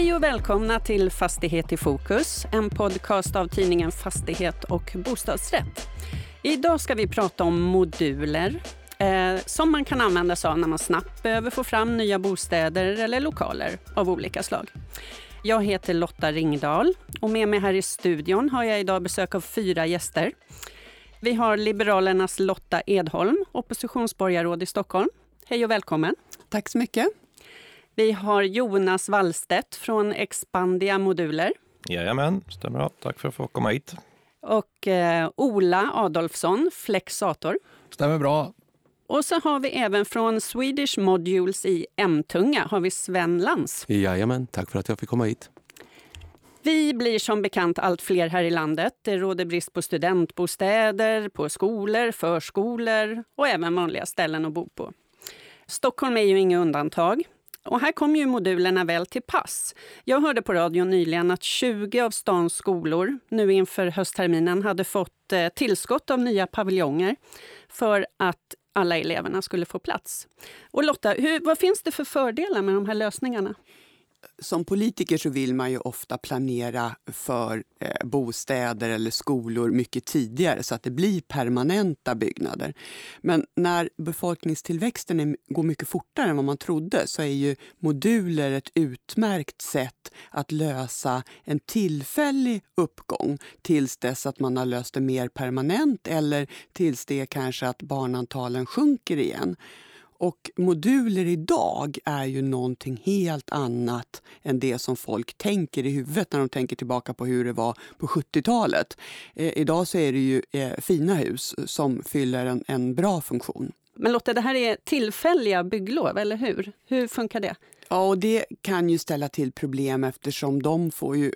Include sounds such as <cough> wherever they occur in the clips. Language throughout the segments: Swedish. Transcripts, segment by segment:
Hej och välkomna till Fastighet i fokus, en podcast av tidningen Fastighet och bostadsrätt. Idag ska vi prata om moduler eh, som man kan använda sig av när man snabbt behöver få fram nya bostäder eller lokaler av olika slag. Jag heter Lotta Ringdahl och med mig här i studion har jag idag besök av fyra gäster. Vi har Liberalernas Lotta Edholm, oppositionsborgarråd i Stockholm. Hej och välkommen. Tack så mycket. Vi har Jonas Wallstedt från Expandia Moduler. Jajamän, stämmer bra. Tack för att få komma hit. Och eh, Ola Adolfsson, Flexator. Stämmer bra. Och så har vi även från Swedish Modules i Emtunga har vi Sven Lans. Jajamän, tack för att jag fick komma hit. Vi blir som bekant allt fler här i landet. Det råder brist på studentbostäder, på skolor, förskolor och även vanliga ställen att bo på. Stockholm är ju inget undantag. Och här kommer ju modulerna väl till pass. Jag hörde på radion nyligen att 20 av stans skolor nu inför höstterminen hade fått eh, tillskott av nya paviljonger för att alla eleverna skulle få plats. Och Lotta, hur, vad finns det för fördelar med de här lösningarna? Som politiker så vill man ju ofta planera för eh, bostäder eller skolor mycket tidigare så att det blir permanenta byggnader. Men när befolkningstillväxten är, går mycket fortare än vad man trodde så är ju moduler ett utmärkt sätt att lösa en tillfällig uppgång tills dess att man har löst det mer permanent eller tills det kanske att barnantalen sjunker igen. Och moduler idag är ju någonting helt annat än det som folk tänker i huvudet när de tänker tillbaka på hur det var på 70-talet. Eh, idag så är det ju eh, fina hus som fyller en, en bra funktion. Men Lotta, det här är tillfälliga bygglov, eller hur? Hur funkar det? Ja, och det kan ju ställa till problem eftersom de får ju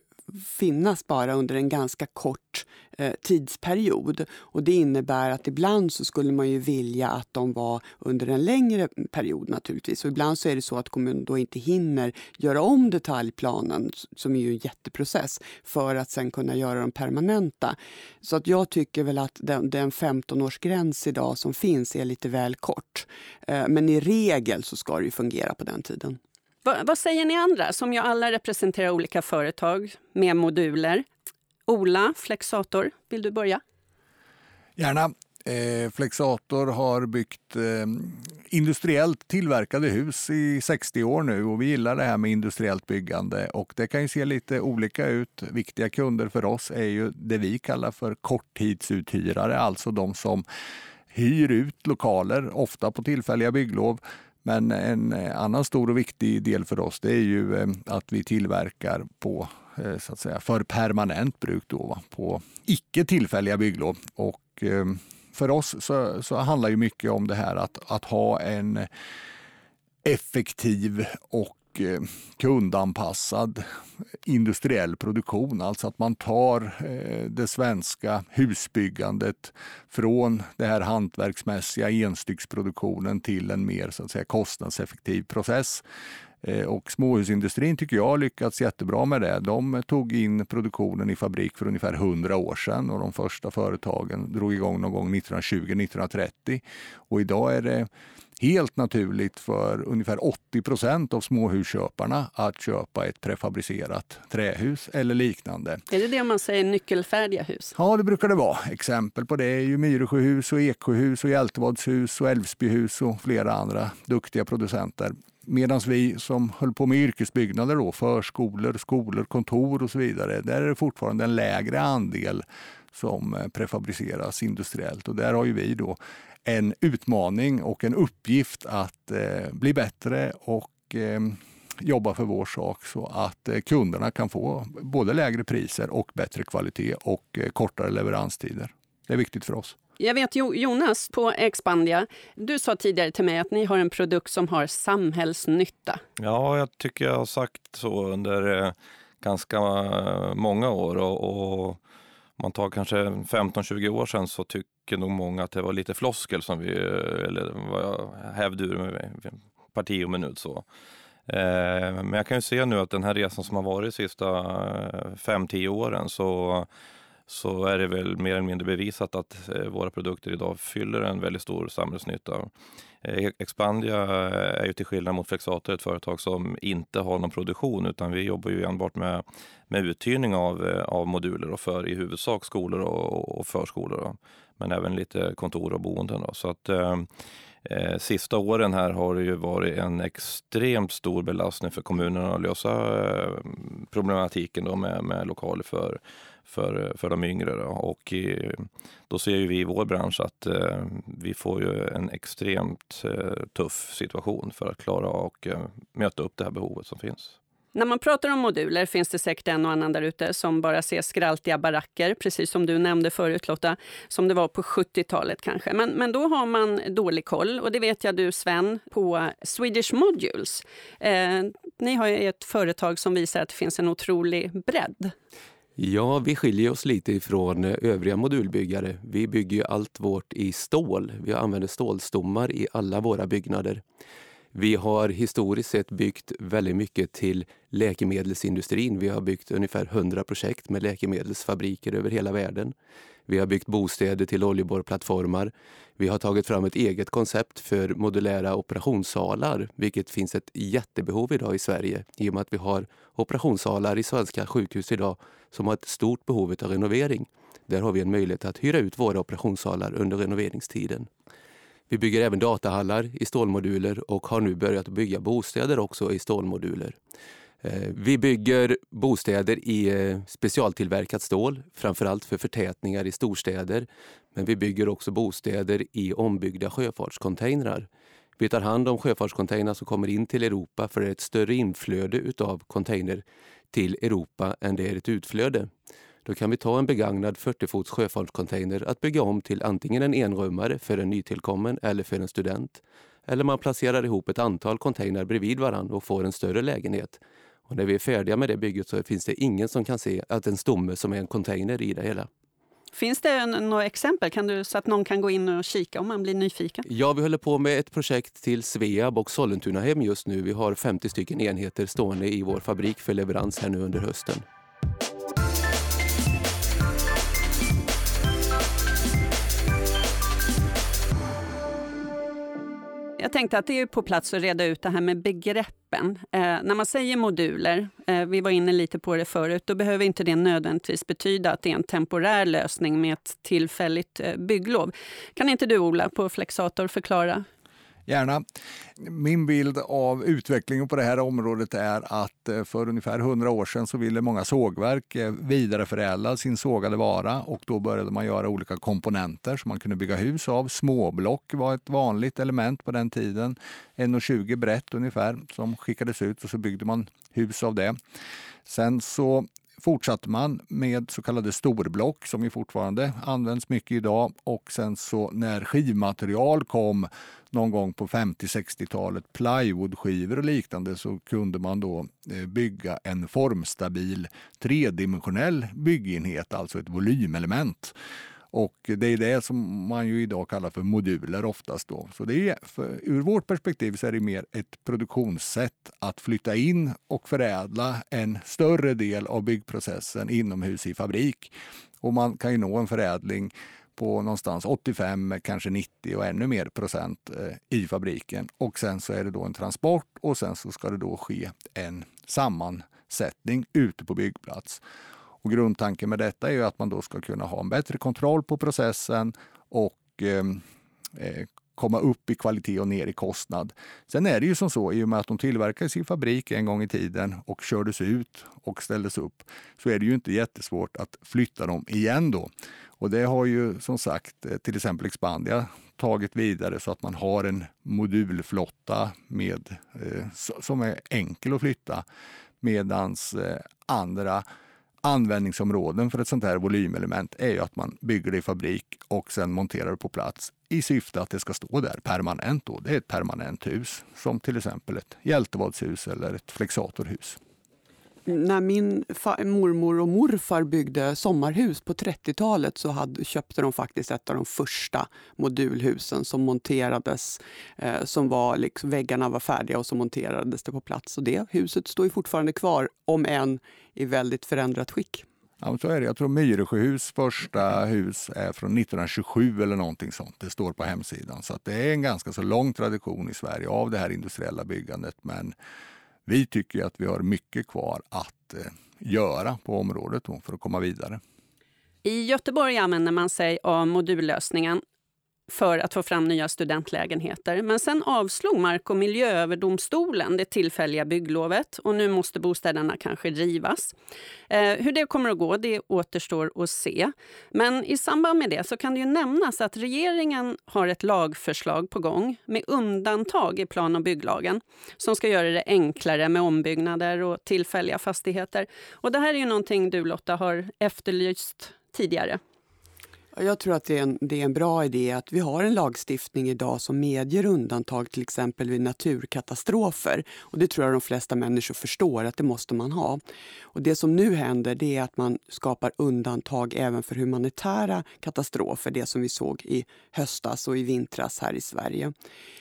finnas bara under en ganska kort eh, tidsperiod. Och det innebär att ibland så skulle man ju vilja att de var under en längre period naturligtvis. Och ibland så är det så att kommunen då inte hinner göra om detaljplanen, som är ju en jätteprocess, för att sen kunna göra dem permanenta. Så att jag tycker väl att den, den 15-årsgräns idag som finns är lite väl kort. Eh, men i regel så ska det ju fungera på den tiden. Vad, vad säger ni andra, som ju alla representerar olika företag med moduler? Ola, Flexator, vill du börja? Gärna. Eh, Flexator har byggt eh, industriellt tillverkade hus i 60 år nu och vi gillar det här med industriellt byggande och det kan ju se lite olika ut. Viktiga kunder för oss är ju det vi kallar för korttidsuthyrare, alltså de som hyr ut lokaler, ofta på tillfälliga bygglov, men en eh, annan stor och viktig del för oss det är ju eh, att vi tillverkar på eh, så att säga, för permanent bruk då, på icke tillfälliga bygglov. Och för oss så, så handlar ju mycket om det här att, att ha en effektiv och Eh, kundanpassad industriell produktion. Alltså att man tar eh, det svenska husbyggandet från det här hantverksmässiga enstycksproduktionen till en mer så att säga, kostnadseffektiv process. Eh, och småhusindustrin tycker jag har lyckats jättebra med det. De tog in produktionen i fabrik för ungefär 100 år sedan och de första företagen drog igång någon gång 1920-1930. Och idag är det helt naturligt för ungefär 80 procent av småhusköparna att köpa ett prefabricerat trähus eller liknande. Är det det man säger nyckelfärdiga hus? Ja, det brukar det vara. Exempel på det är ju Myresjöhus och Eksjöhus och Hjältevadshus och Älvsbyhus och flera andra duktiga producenter. Medan vi som höll på med yrkesbyggnader, då, förskolor, skolor, kontor och så vidare, där är det fortfarande en lägre andel som prefabriceras industriellt. Och där har ju vi då en utmaning och en uppgift att eh, bli bättre och eh, jobba för vår sak så att eh, kunderna kan få både lägre priser och bättre kvalitet och eh, kortare leveranstider. Det är viktigt för oss. Jag vet Jonas på Expandia, du sa tidigare till mig att ni har en produkt som har samhällsnytta. Ja, jag tycker jag har sagt så under eh, ganska eh, många år och, och man tar kanske 15-20 år sedan så tycker nog många att det var lite floskel som vi, eller vad jag hävde ur med parti och minut så. Eh, men jag kan ju se nu att den här resan som har varit de sista eh, 5-10 åren så så är det väl mer eller mindre bevisat att eh, våra produkter idag fyller en väldigt stor samhällsnytta. Eh, Expandia eh, är ju till skillnad mot Flexator ett företag som inte har någon produktion utan vi jobbar ju enbart med, med uthyrning av, av moduler och för i huvudsak skolor och, och förskolor. Då. Men även lite kontor och boenden. Då. Så att, eh, sista åren här har det ju varit en extremt stor belastning för kommunerna att lösa eh, problematiken då med, med lokaler för för, för de yngre. Då. Och i, då ser ju vi i vår bransch att eh, vi får ju en extremt eh, tuff situation för att klara och eh, möta upp det här behovet som finns. När man pratar om moduler finns det säkert en och annan där ute som bara ser skraltiga baracker, precis som du nämnde förut Lotta, som det var på 70-talet kanske. Men, men då har man dålig koll och det vet jag du Sven på Swedish Modules. Eh, ni har ju ett företag som visar att det finns en otrolig bredd. Ja, vi skiljer oss lite ifrån eh, övriga modulbyggare. Vi bygger ju allt vårt i stål. Vi använder stålstommar i alla våra byggnader. Vi har historiskt sett byggt väldigt mycket till läkemedelsindustrin. Vi har byggt ungefär 100 projekt med läkemedelsfabriker över hela världen. Vi har byggt bostäder till oljeborrplattformar. Vi har tagit fram ett eget koncept för modulära operationssalar, vilket finns ett jättebehov idag i Sverige i och med att vi har operationssalar i svenska sjukhus idag som har ett stort behov av renovering. Där har vi en möjlighet att hyra ut våra operationssalar under renoveringstiden. Vi bygger även datahallar i stålmoduler och har nu börjat bygga bostäder också i stålmoduler. Eh, vi bygger bostäder i eh, specialtillverkat stål, framförallt för förtätningar i storstäder. Men vi bygger också bostäder i ombyggda sjöfartscontainrar. Vi tar hand om sjöfartscontainrar som kommer in till Europa för det är ett större inflöde av container till Europa än det är ett utflöde. Då kan vi ta en begagnad 40-fots sjöfartscontainer att bygga om till antingen en enrummare för en nytillkommen eller för en student. Eller man placerar ihop ett antal containrar bredvid varandra och får en större lägenhet. Och när vi är färdiga med det bygget så finns det ingen som kan se att en stomme som är en container i det hela. Finns det några exempel kan du, så att någon kan gå in och kika om man blir nyfiken? Ja, vi håller på med ett projekt till Sveab och Sollentunahem just nu. Vi har 50 stycken enheter stående i vår fabrik för leverans här nu under hösten. Jag tänkte att det är på plats att reda ut det här med begreppen. Eh, när man säger moduler, eh, vi var inne lite på det förut, då behöver inte det nödvändigtvis betyda att det är en temporär lösning med ett tillfälligt eh, bygglov. Kan inte du Ola på Flexator förklara Gärna. Min bild av utvecklingen på det här området är att eh, för ungefär 100 år sedan så ville många sågverk eh, vidareförädla sin sågade vara och då började man göra olika komponenter som man kunde bygga hus av. Småblock var ett vanligt element på den tiden. 1,20 brett ungefär som skickades ut och så byggde man hus av det. Sen så fortsatte man med så kallade storblock som ju fortfarande används mycket idag. Och sen så när skivmaterial kom någon gång på 50-60-talet, plywoodskivor och liknande, så kunde man då eh, bygga en formstabil tredimensionell byggenhet, alltså ett volymelement. Och det är det som man ju idag kallar för moduler oftast. Då. Så det är, för, ur vårt perspektiv så är det mer ett produktionssätt att flytta in och förädla en större del av byggprocessen inomhus i fabrik. Och man kan ju nå en förädling på någonstans 85, kanske 90 och ännu mer procent eh, i fabriken. Och sen så är det då en transport och sen så ska det då ske en sammansättning ute på byggplats. Och grundtanken med detta är att man då ska kunna ha en bättre kontroll på processen och ehm, eh, komma upp i kvalitet och ner i kostnad. Sen är det ju som så, i och med att de tillverkades i fabrik en gång i tiden och kördes ut och ställdes upp, så är det ju inte jättesvårt att flytta dem igen då. Och det har ju som sagt eh, till exempel Expandia tagit vidare så att man har en modulflotta med, eh, som är enkel att flytta. Medans eh, andra användningsområden för ett sånt här volymelement är ju att man bygger det i fabrik och sen monterar det på plats i syfte att det ska stå där permanent. Då. Det är ett permanent hus, som till exempel ett Hjältevadshus eller ett flexatorhus. När min mormor och morfar byggde sommarhus på 30-talet så hade, köpte de faktiskt ett av de första modulhusen som monterades. Eh, som var liksom, väggarna var färdiga och så monterades det på plats. Och det huset står ju fortfarande kvar, om än i väldigt förändrat skick. Ja, så är det. Jag tror Myresjöhus första hus är från 1927 eller någonting sånt. Det står på hemsidan. Så det är en ganska så lång tradition i Sverige av det här industriella byggandet. Men vi tycker att vi har mycket kvar att eh, göra på området för att komma vidare. I Göteborg använder man sig av modullösningen för att få fram nya studentlägenheter. Men sen avslog Mark och miljööverdomstolen det tillfälliga bygglovet och nu måste bostäderna kanske rivas. Eh, hur det kommer att gå det återstår att se. Men i samband med det så kan det ju nämnas att regeringen har ett lagförslag på gång med undantag i plan och bygglagen som ska göra det enklare med ombyggnader och tillfälliga fastigheter. Och det här är ju någonting du Lotta har efterlyst tidigare. Jag tror att det är, en, det är en bra idé att vi har en lagstiftning idag som medger undantag till exempel vid naturkatastrofer. Och det tror jag de flesta människor förstår att det måste man ha. Och det som nu händer det är att man skapar undantag även för humanitära katastrofer, det som vi såg i höstas och i vintras här i Sverige.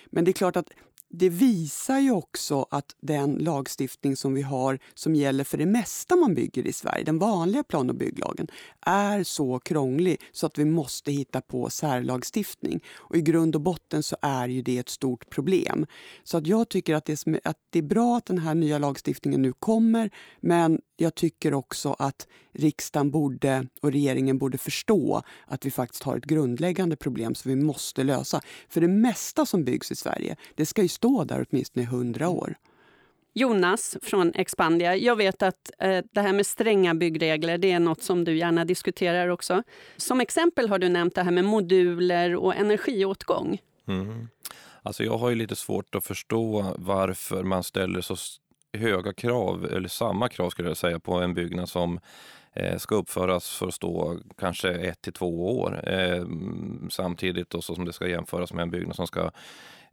Men det är klart att det visar ju också att den lagstiftning som vi har som gäller för det mesta man bygger i Sverige, den vanliga plan och bygglagen, är så krånglig så att vi måste hitta på särlagstiftning. Och I grund och botten så är ju det ett stort problem. Så att jag tycker att det, är, att det är bra att den här nya lagstiftningen nu kommer men jag tycker också att riksdagen borde, och regeringen borde förstå att vi faktiskt har ett grundläggande problem som vi måste lösa. För det mesta som byggs i Sverige, det ska ju stå där åtminstone i hundra år. Jonas från Expandia, jag vet att eh, det här med stränga byggregler det är något som du gärna diskuterar också. Som exempel har du nämnt det här med moduler och energiåtgång. Mm. Alltså jag har ju lite svårt att förstå varför man ställer så höga krav, eller samma krav skulle jag säga, på en byggnad som eh, ska uppföras för att stå kanske ett till två år. Eh, samtidigt då, så som det ska jämföras med en byggnad som ska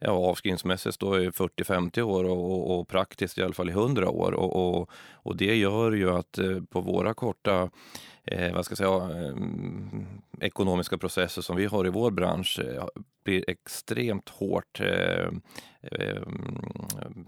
ja, avskrivningsmässigt då i 40-50 år och, och, och, praktiskt i alla fall i 100 år. Och, och, och det gör ju att eh, på våra korta eh, vad ska jag säga, eh, ekonomiska processer som vi har i vår bransch eh, blir extremt hårt eh, eh,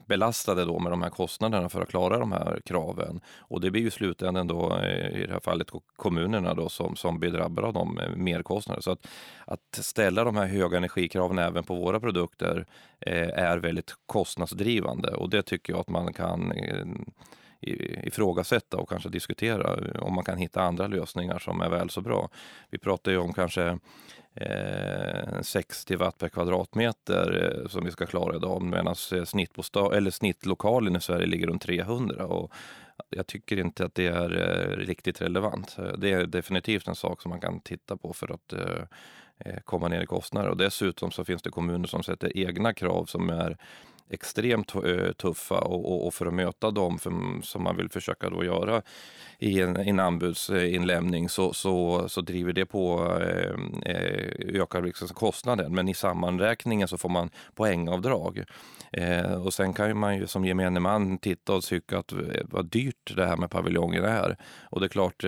belastade då med de här kostnaderna för att klara de här kraven. Och det blir ju slutändan då eh, i det här fallet kommunerna då som, som blir drabbade av de eh, merkostnader. Så att, att ställa de här höga energikraven även på våra produkter eh, är väldigt kostnadsdrivande och det tycker jag att man kan ifrågasätta och kanske diskutera eh, om man kan hitta andra lösningar som är väl så bra. Vi pratar ju om kanske eh, 60 watt per kvadratmeter eh, som vi ska klara idag medan eh, snittbostad, eller snittlokalen i Sverige ligger runt 300. Och jag tycker inte att det är eh, riktigt relevant. Det är definitivt en sak som man kan titta på för att eh, eh komma ner i kostnader. Och dessutom så finns det kommuner som sätter egna krav som är extremt eh, tuffa och, och, för att möta dem för, som man vill försöka då göra i en, en anbudsinlämning så, så, så driver det på eh, eh, ökar liksom kostnaden. Men i sammanräkningen så får man poängavdrag. Eh, och sen kan man ju som gemene man titta och tycka att eh, vad dyrt det här med paviljongen är. Och det är klart,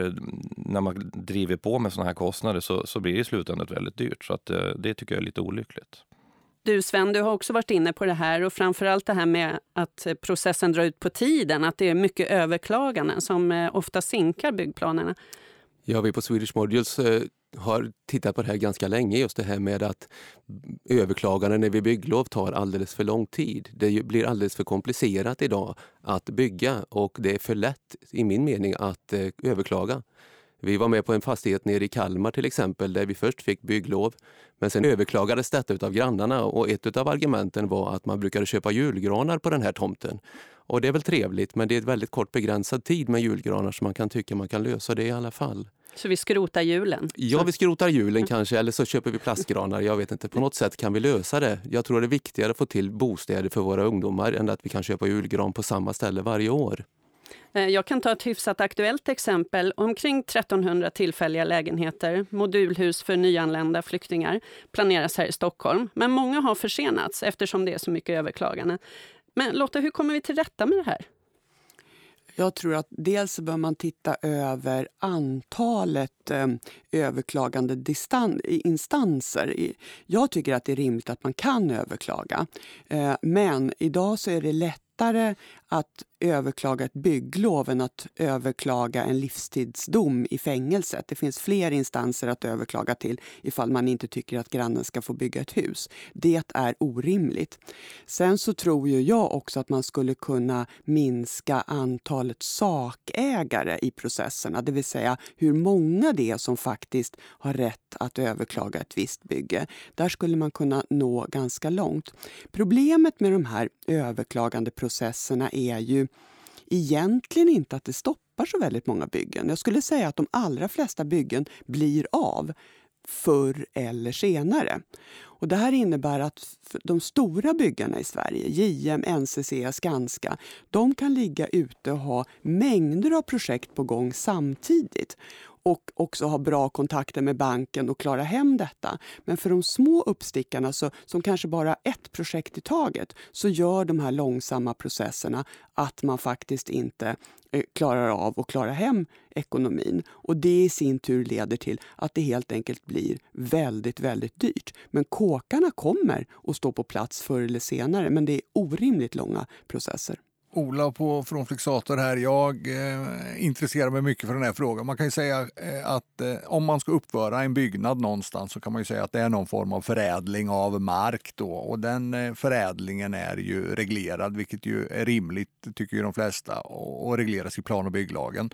när man driver på med sådana här kostnader så, så blir det i slutändan väldigt dyrt. Så att, det tycker jag är lite olyckligt. Du Sven, du har också varit inne på det här och framförallt det här med att processen drar ut på tiden, att det är mycket överklaganden som eh, ofta sinkar byggplanerna. Ja, vi på Swedish Modules eh, har tittat på det här ganska länge, just det här med att överklaganden vid bygglov tar alldeles för lång tid. Det blir alldeles för komplicerat idag att bygga och det är för lätt, i min mening, att eh, överklaga. Vi var med på en fastighet nere i Kalmar till exempel där vi först fick bygglov men sen överklagades detta av grannarna och ett av argumenten var att man brukade köpa julgranar på den här tomten. Och det är väl trevligt men det är ett väldigt kort begränsad tid med julgranar så man kan tycka man kan lösa det i alla fall. Så vi skrotar julen? Ja, vi skrotar julen kanske eller så köper vi plastgranar. Jag vet inte. På något sätt kan vi lösa det. Jag tror det är viktigare att få till bostäder för våra ungdomar än att vi kan köpa julgran på samma ställe varje år. Eh, jag kan ta ett hyfsat aktuellt exempel. Omkring 1300 tillfälliga lägenheter, modulhus för nyanlända flyktingar, planeras här i Stockholm. Men många har försenats eftersom det är så mycket överklaganden. Men Lotta, hur kommer vi till rätta med det här? Jag tror att dels bör man titta över antalet eh, överklagande instanser. Jag tycker att det är rimligt att man kan överklaga. Eh, men idag så är det lätt lättare att överklaga ett bygglov än att överklaga en livstidsdom i fängelset. Det finns fler instanser att överklaga till ifall man inte tycker att grannen ska få bygga ett hus. Det är orimligt. Sen så tror ju jag också att man skulle kunna minska antalet sakägare i processerna, det vill säga hur många det är som faktiskt har rätt att överklaga ett visst bygge. Där skulle man kunna nå ganska långt. Problemet med de här överklagandeprocesserna är ju egentligen inte att det stoppar så väldigt många byggen. Jag skulle säga att de allra flesta byggen blir av förr eller senare. Och det här innebär att de stora byggarna i Sverige, JM, NCC, Skanska, de kan ligga ute och ha mängder av projekt på gång samtidigt och också ha bra kontakter med banken och klara hem detta. Men för de små uppstickarna så, som kanske bara har ett projekt i taget så gör de här långsamma processerna att man faktiskt inte eh, klarar av att klara hem ekonomin. Och det i sin tur leder till att det helt enkelt blir väldigt, väldigt dyrt. Men kåkarna kommer att stå på plats förr eller senare, men det är orimligt långa processer. Ola på, från Flexator här. Jag eh, intresserar mig mycket för den här frågan. Man kan ju säga eh, att eh, om man ska uppföra en byggnad någonstans så kan man ju säga att det är någon form av förädling av mark då och den eh, förädlingen är ju reglerad, vilket ju är rimligt tycker ju de flesta och, och regleras i plan och bygglagen.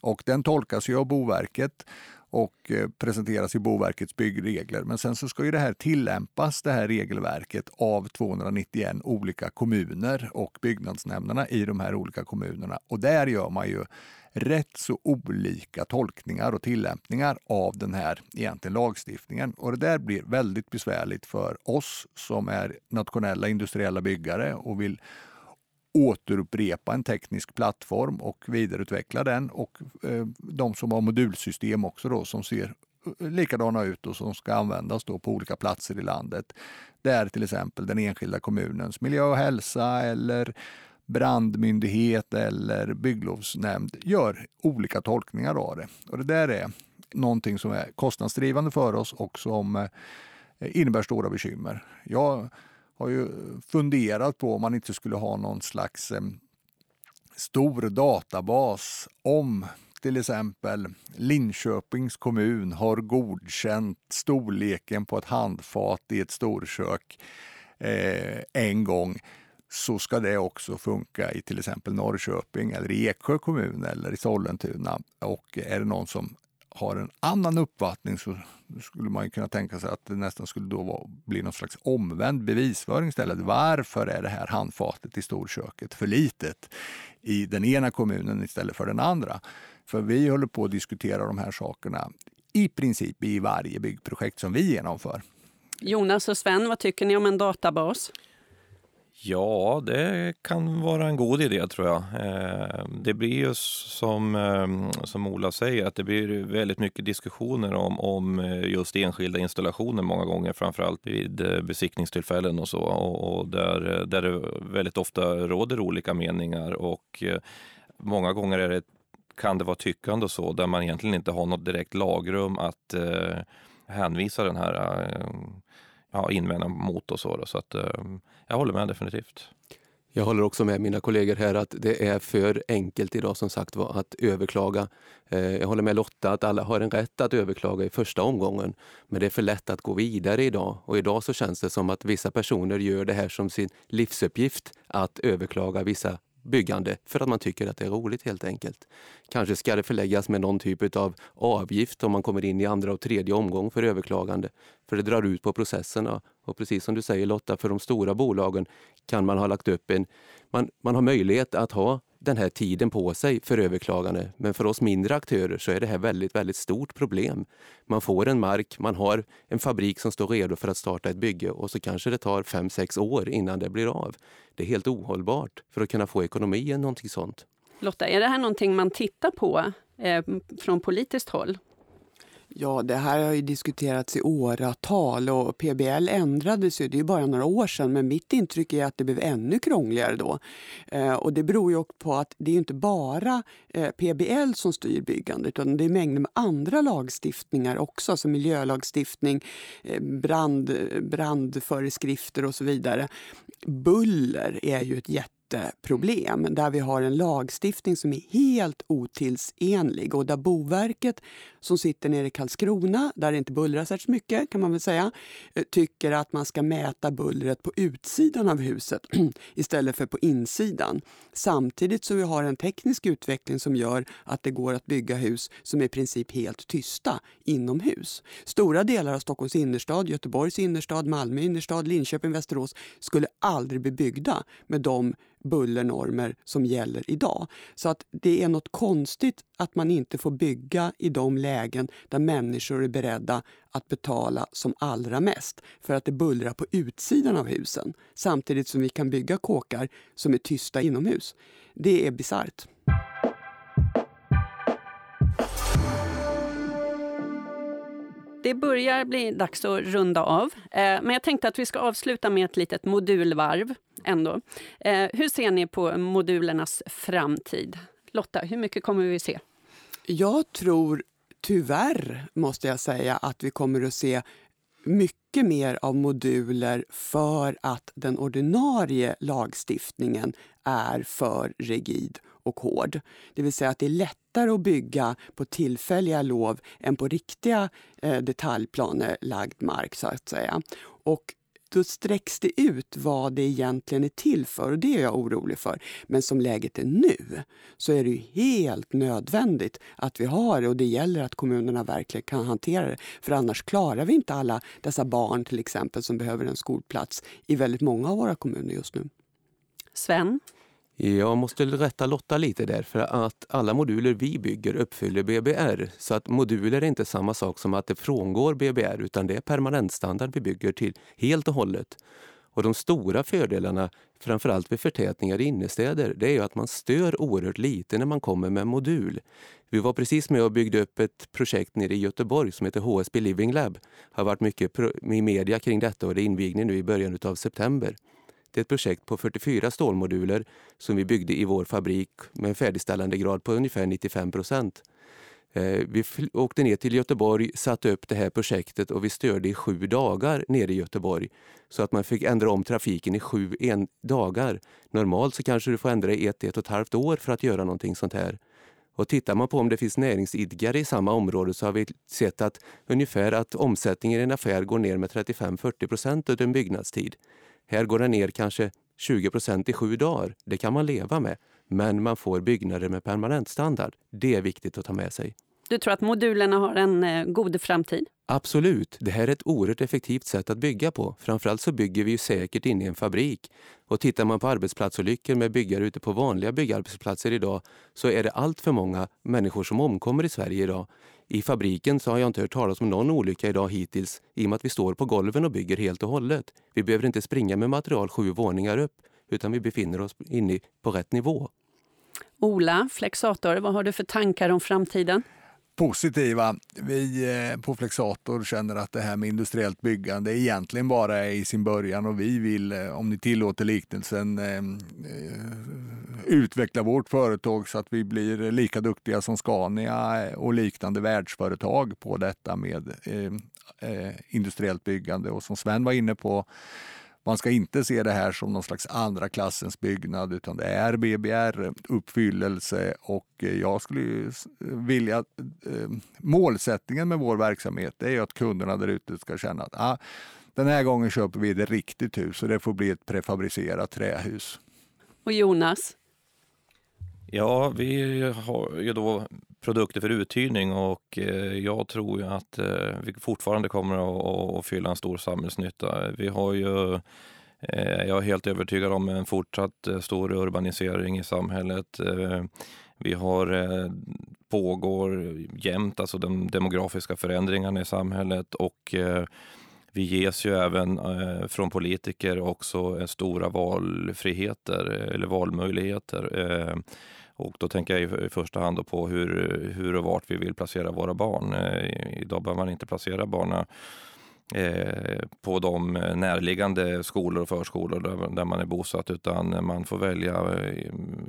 Och den tolkas ju av Boverket och eh, presenteras i Boverkets byggregler. Men sen så ska ju det här tillämpas, det här regelverket, av 291 olika kommuner och byggnadsnämnderna i de här olika kommunerna. Och där gör man ju rätt så olika tolkningar och tillämpningar av den här egentligen lagstiftningen. Och det där blir väldigt besvärligt för oss som är nationella industriella byggare och vill återupprepa en teknisk plattform och vidareutveckla den och eh, de som har modulsystem också då som ser eh, likadana ut och som ska användas då på olika platser i landet. Där till exempel den enskilda kommunens miljö och hälsa eller brandmyndighet eller bygglovsnämnd gör olika tolkningar av det. Och det där är någonting som är kostnadsdrivande för oss och som eh, innebär stora bekymmer. Jag har ju funderat på om man inte skulle ha någon slags eh, stor databas om till exempel Linköpings kommun har godkänt storleken på ett handfat i ett storkök eh, en gång så ska det också funka i till exempel Norrköping eller i Eksjö kommun eller i Sollentuna. Och är det någon som har en annan uppfattning så skulle man kunna tänka sig att det nästan skulle då vara, bli någon slags omvänd bevisföring istället. Varför är det här handfatet i storköket för litet i den ena kommunen istället för den andra? För vi håller på att diskutera de här sakerna i princip i varje byggprojekt som vi genomför. Jonas och Sven, vad tycker ni om en databas? Ja, det kan vara en god idé tror jag. Eh, det blir ju som, ehm, som Ola säger att det blir väldigt mycket diskussioner om, om eh, just enskilda installationer många gånger, framförallt vid eh, besiktningstillfällen och så. Och, och där, där det väldigt ofta råder olika meningar och många gånger är det, kan det vara tyckande och så där man egentligen inte har något direkt lagrum att hänvisa den här ja, invända mot och så. Då. Så att, eh, jag håller med definitivt. Jag håller också med mina kollegor här att det är för enkelt idag som sagt var att överklaga. Eh, jag håller med Lotta att alla har en rätt att överklaga i första omgången. Men det är för lätt att gå vidare idag. Och idag så känns det som att vissa personer gör det här som sin livsuppgift att överklaga vissa byggande för att man tycker att det är roligt helt enkelt. Kanske ska det förläggas med någon typ av avgift om man kommer in i andra och tredje omgång för överklagande. För det drar ut på processerna. Och precis som du säger Lotta, för de stora bolagen kan man ha lagt upp en... Man, man har möjlighet att ha den här tiden på sig för överklagande. Men för oss mindre aktörer så är det här väldigt, väldigt stort problem. Man får en mark, man har en fabrik som står redo för att starta ett bygge och så kanske det tar fem sex år innan det blir av. Det är helt ohållbart för att kunna få ekonomi i någonting sånt. Lotta, är det här någonting man tittar på eh, från politiskt håll? Ja, det här har ju diskuterats i åratal och PBL ändrades ju, det är bara några år sedan, men mitt intryck är att det blev ännu krångligare då. Eh, och det beror ju på att det är inte bara eh, PBL som styr byggandet, utan det är mängder med andra lagstiftningar också, som miljölagstiftning, eh, brand, brandföreskrifter och så vidare. Buller är ju ett jätte jätteproblem där vi har en lagstiftning som är helt otidsenlig och där Boverket som sitter nere i Karlskrona, där det inte bullrar särskilt mycket kan man väl säga, eh, tycker att man ska mäta bullret på utsidan av huset <clears throat> istället för på insidan. Samtidigt så vi har en teknisk utveckling som gör att det går att bygga hus som är i princip helt tysta inomhus. Stora delar av Stockholms innerstad, Göteborgs innerstad, Malmö innerstad, Linköping, Västerås skulle aldrig bli byggda med de bullernormer som gäller idag. Så att det är något konstigt att man inte får bygga i de lägen där människor är beredda att betala som allra mest för att det bullrar på utsidan av husen samtidigt som vi kan bygga kåkar som är tysta inomhus. Det är bisarrt. Det börjar bli dags att runda av, eh, men jag tänkte att vi ska avsluta med ett litet modulvarv ändå. Eh, hur ser ni på modulernas framtid? Lotta, hur mycket kommer vi se? Jag tror tyvärr, måste jag säga, att vi kommer att se mycket mer av moduler för att den ordinarie lagstiftningen är för rigid och hård. Det vill säga att det är lättare att bygga på tillfälliga lov än på riktiga eh, detaljplanelagd mark. så att säga. Och då sträcks det ut vad det egentligen är till för och det är jag orolig för. Men som läget är nu så är det helt nödvändigt att vi har det och det gäller att kommunerna verkligen kan hantera det. För annars klarar vi inte alla dessa barn till exempel som behöver en skolplats i väldigt många av våra kommuner just nu. Sven? Jag måste rätta Lotta lite där, för att alla moduler vi bygger uppfyller BBR. Så att moduler är inte samma sak som att det frångår BBR, utan det är permanentstandard vi bygger till helt och hållet. Och de stora fördelarna, framförallt vid förtätningar i innerstäder, det är ju att man stör oerhört lite när man kommer med modul. Vi var precis med och byggde upp ett projekt nere i Göteborg som heter HSB Living Lab. Det har varit mycket i media kring detta och det är invigning nu i början av september. Det är ett projekt på 44 stålmoduler som vi byggde i vår fabrik med en färdigställandegrad på ungefär 95 procent. Eh, vi åkte ner till Göteborg, satte upp det här projektet och vi störde i sju dagar nere i Göteborg. Så att man fick ändra om trafiken i sju en dagar. Normalt så kanske du får ändra i ett, ett och ett halvt år för att göra någonting sånt här. Och tittar man på om det finns näringsidkare i samma område så har vi sett att ungefär att omsättningen i en affär går ner med 35-40 procent under en byggnadstid. Här går den ner kanske 20 procent i sju dagar. Det kan man leva med. Men man får byggnader med permanentstandard. Det är viktigt att ta med sig. Du tror att modulerna har en eh, god framtid? Absolut. Det här är ett oerhört effektivt sätt att bygga på. Framförallt så bygger vi ju säkert inne i en fabrik. Och tittar man på arbetsplatsolyckor med byggare ute på vanliga byggarbetsplatser idag så är det allt för många människor som omkommer i Sverige idag. I fabriken så har jag inte hört talas om någon olycka idag hittills i och med att vi står på golven och bygger helt och hållet. Vi behöver inte springa med material sju våningar upp utan vi befinner oss inne på rätt nivå. Ola, Flexator, vad har du för tankar om framtiden? Positiva. Vi eh, på Flexator känner att det här med industriellt byggande egentligen bara är i sin början och vi vill, eh, om ni tillåter liknelsen, eh, utveckla vårt företag så att vi blir lika duktiga som Scania och liknande världsföretag på detta med industriellt byggande. Och som Sven var inne på man ska inte se det här som någon slags andra klassens byggnad utan det är BBR-uppfyllelse och jag skulle vilja... Eh, målsättningen med vår verksamhet är att kunderna där ute ska känna att ah, den här gången köper vi ett riktigt hus och det får bli ett prefabricerat trähus. Och Jonas? Ja, vi har ju då produkter för uthyrning och eh, jag tror ju att eh, vi fortfarande kommer att fylla en stor samhällsnytta. Vi har ju eh, jag är helt övertygad om en fortsatt stor urbanisering i samhället. Vi har pågår jämt, alltså de demografiska förändringarna i samhället och vi ges ju även från politiker också stora valfriheter eller valmöjligheter. Och då tänker jag i första hand på hur, hur och vart vi vill placera våra barn. Eh, idag behöver man inte placera barnen Eh, på de närliggande skolor och förskolor där, där man är bosatt utan man får välja eh,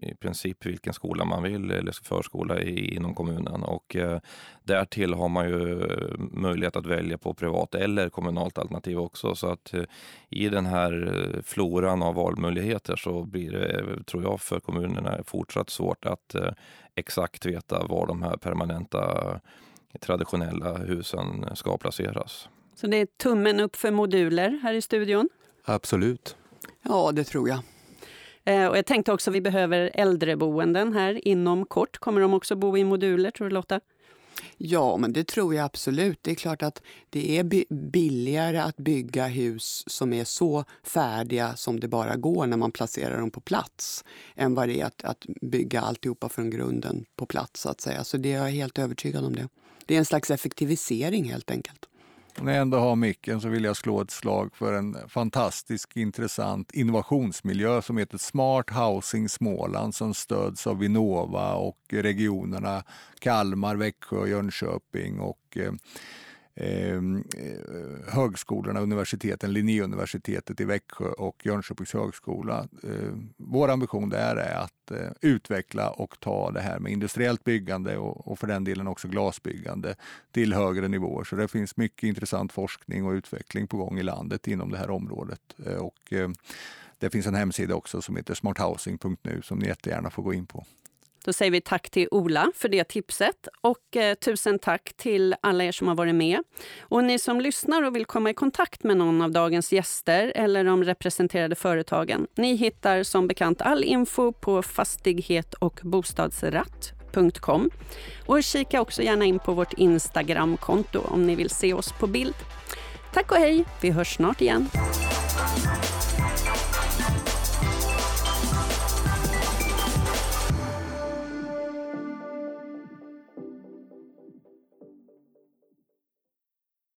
i, princip vilken skola man vill eller förskola i, inom kommunen och eh, därtill har man ju eh, möjlighet att välja på privat eller kommunalt alternativ också så att eh, i den här floran av valmöjligheter så blir det, tror jag, för kommunerna fortsatt svårt att eh, exakt veta var de här permanenta traditionella husen ska placeras. Så det är tummen upp för moduler här i studion? Absolut. Ja, det tror jag. Eh, och jag tänkte också att vi behöver äldreboenden här inom kort. Kommer de också bo i moduler, tror du Lotta? Ja, men det tror jag absolut. Det är klart att det är billigare att bygga hus som är så färdiga som det bara går när man placerar dem på plats än vad det är att, att bygga alltihopa från grunden på plats. Så att säga. Så det är jag helt övertygad om det. Det är en slags effektivisering helt enkelt. När jag ändå har micken så vill jag slå ett slag för en fantastisk intressant innovationsmiljö som heter Smart Housing Småland som stöds av Vinnova och regionerna Kalmar, Växjö, Jönköping och eh, Ehm, eh, högskolorna, universiteten, Linnéuniversitetet i Växjö och Jönköpings högskola. Eh, vår ambition där är att eh, utveckla och ta det här med industriellt byggande och, och för den delen också glasbyggande till högre nivåer. Så det finns mycket intressant forskning och utveckling på gång i landet inom det här området. Eh, och, eh, det finns en hemsida också som heter smarthousing.nu som ni jättegärna får gå in på. Då säger vi tack till Ola för det tipset och eh, tusen tack till alla er som har varit med. Och ni som lyssnar och vill komma i kontakt med någon av dagens gäster eller de representerade företagen. Ni hittar som bekant all info på fastighet och bostadsratt.com. Och kika också gärna in på vårt Instagramkonto om ni vill se oss på bild. Tack och hej, vi hörs snart igen.